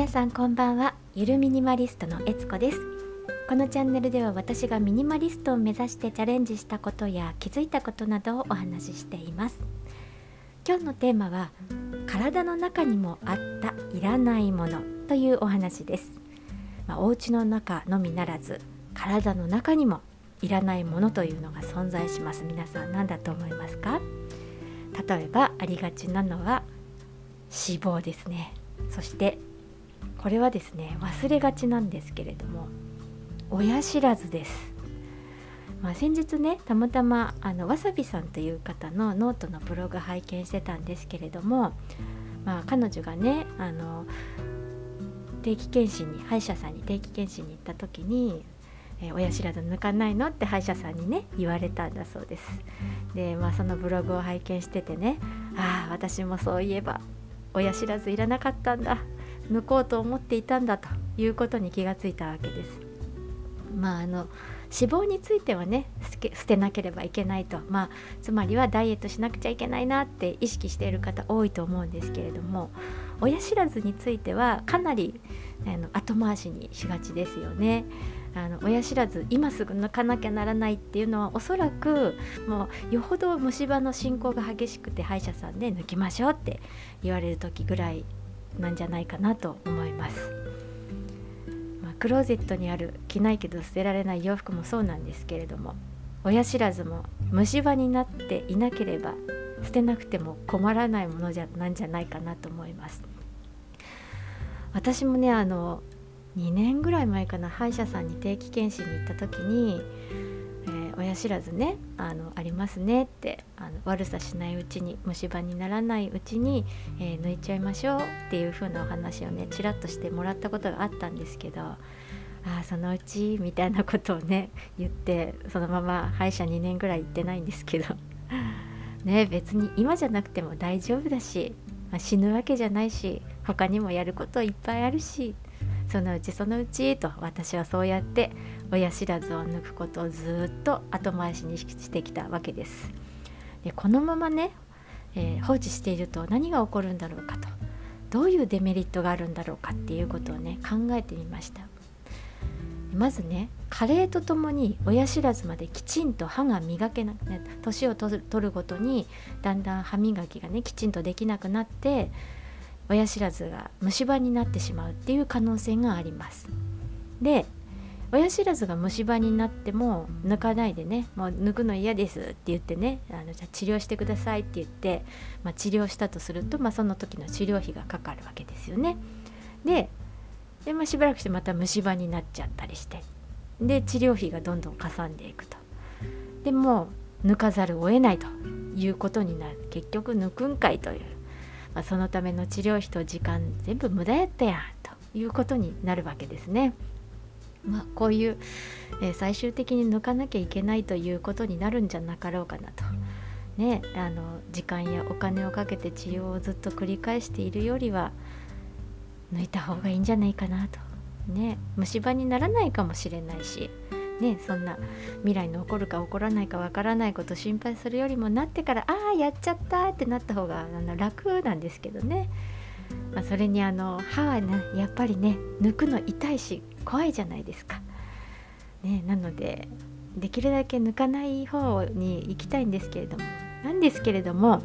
皆さんこんばんは。ゆるミニマリストのえつこです。このチャンネルでは私がミニマリストを目指してチャレンジしたことや気づいたことなどをお話ししています。今日のテーマは体の中にもあったいらないものというお話です、まあ、お家の中のみならず体の中にもいらないものというのが存在します。皆さん何だと思いますか？例えばありがちなのは脂肪ですね。そしてこれはですね忘れがちなんですけれども親知らずです、まあ、先日ねたまたまあのわさびさんという方のノートのブログ拝見してたんですけれども、まあ、彼女がねあの定期検診に歯医者さんに定期検診に行った時にえ、親知らず抜かないのって歯医者さんにね言われたんだそうです。でまあそのブログを拝見しててねああ私もそういえば親知らずいらなかったんだ。抜こうと思っていたんだということに気がついたわけですまああの脂肪についてはね捨てなければいけないと、まあ、つまりはダイエットしなくちゃいけないなって意識している方多いと思うんですけれども親知らずについてはかなりあの後回しにしがちですよね。あの親知らず今すぐ抜かなきゃならないっていうのはおそらくもうよほど虫歯の進行が激しくて歯医者さんで抜きましょうって言われる時ぐらいなんじゃないかなと思います。まあ、クローゼットにある着ないけど捨てられない洋服もそうなんですけれども親知らずも虫歯になっていなければ捨てなくても困らないものじゃなんじゃないかなと思います。私もねあの2年ぐらい前かな歯医者さんに定期検診に行った時に、親知らずねあのありますねってあの悪さしないうちに虫歯にならないうちに、えー、抜いちゃいましょうっていう風なお話をねちらっとしてもらったことがあったんですけどあそのうちみたいなことをね言ってそのまま歯医者2年ぐらい行ってないんですけど ね別に今じゃなくても大丈夫だし、まあ、死ぬわけじゃないし他にもやることいっぱいあるしそのうちそのうちと私はそうやって親知らずを抜くことをずっと後回しにしてきたわけです。でこのままね、えー、放置していると何が起こるんだろうかとどういうデメリットがあるんだろうかっていうことをね考えてみましたまずね加齢とともに親知らずまできちんと歯が磨けなくね年を取るごとにだんだん歯磨きがねきちんとできなくなって親知らずが虫歯になってしまうっていう可能性があります。で親知らずが虫歯になっても抜かないでねもう抜くの嫌ですって言ってねあのじゃ治療してくださいって言って、まあ、治療したとすると、まあ、その時の治療費がかかるわけですよね。でで、まあ、しばらくしてまた虫歯になっちゃったりして。で治療費がどんどんかさんでいくと。でもう抜かざるを得ないということになる。結局抜くんかいという。まあ、そのための治療費と時間全部無駄やったやんということになるわけですね。まあ、こういう、えー、最終的に抜かなきゃいけないということになるんじゃなかろうかなと。ね、あの時間やお金をかけて治療をずっと繰り返しているよりは抜いた方がいいんじゃないかなと。ね、虫歯にならないかもしれないしね、そんな未来に起こるか起こらないかわからないこと心配するよりもなってからああやっちゃったってなった方があの楽なんですけどね、まあ、それにあの歯はねやっぱりね抜くの痛いし怖いじゃないですか。ね、なのでできるだけ抜かない方に行きたいんですけれどもなんですけれども、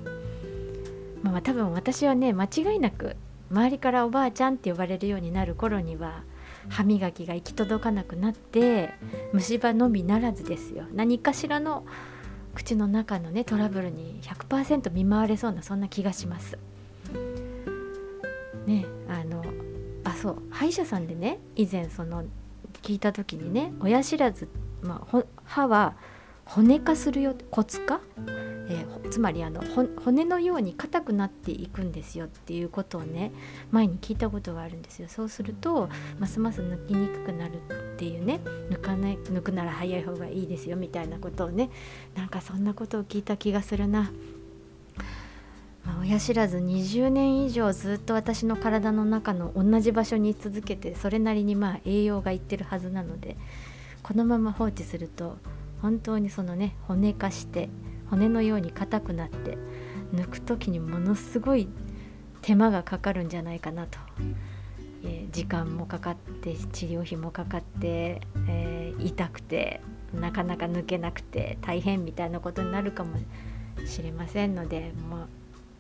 まあ、多分私はね間違いなく周りからおばあちゃんって呼ばれるようになる頃には歯磨きが行き届かなくなって虫歯のみならずですよ何かしらの口の中のねトラブルに100%見舞われそうなそんな気がします。ねあのあそう歯医者さんでね以前その聞いた時にね親知らず、まあ、歯は骨化するよ骨化？えー、つまりあの骨のように硬くなっていくんですよっていうことをね前に聞いたことがあるんですよそうするとますます抜きにくくなるっていうね抜かない抜くなら早い方がいいですよみたいなことをねなんかそんなことを聞いた気がするな。ま、親知らず20年以上ずっと私の体の中の同じ場所に居続けてそれなりにまあ栄養がいってるはずなのでこのまま放置すると本当にそのね骨化して骨のように硬くなって抜く時にものすごい手間がかかるんじゃないかなと。えー、時間もかかって治療費もかかって、えー、痛くてなかなか抜けなくて大変みたいなことになるかもしれませんのでも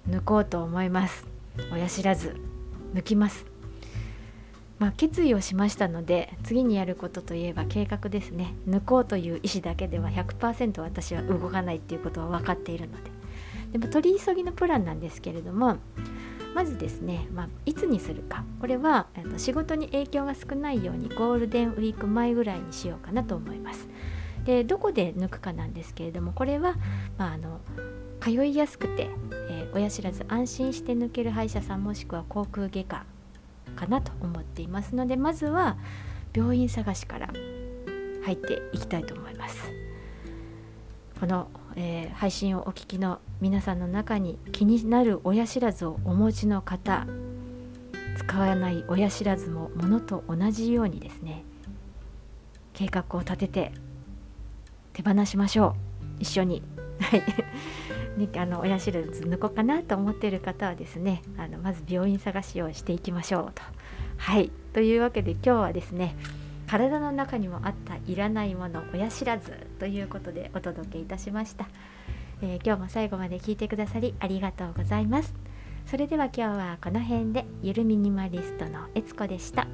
う抜こうと思います。親知らず抜きます。まあ、決意をしましたので次にやることといえば計画ですね。抜こうという意思だけでは100%私は動かないっていうことは分かっているので。でも取り急ぎのプランなんですけれどもまずですね、まあ、いつにするか。これは仕事に影響が少ないようにゴールデンウィーク前ぐらいにしようかなと思います。でどこで抜くかなんですけれどもこれは、まあ、あの通いやすくて、えー、親知らず安心して抜ける歯医者さんもしくは口腔外科かなと思っていますのでまずは病院探しから入っていきたいと思います。この、えー、配信をお聞きの皆さんの中に気になる親知らずをお持ちの方使わない親知らずもものと同じようにですね計画を立てて手放しましょう。一緒にはい。ね、あの親知らず抜こうかなと思っている方はですねあのまず病院探しをしていきましょうと。はい。というわけで今日はですね体の中にもあったいらないもの親知らずということでお届けいたしました、えー、今日も最後まで聞いてくださりありがとうございます。それでは今日はこの辺でゆるミニマリストのえつこでした。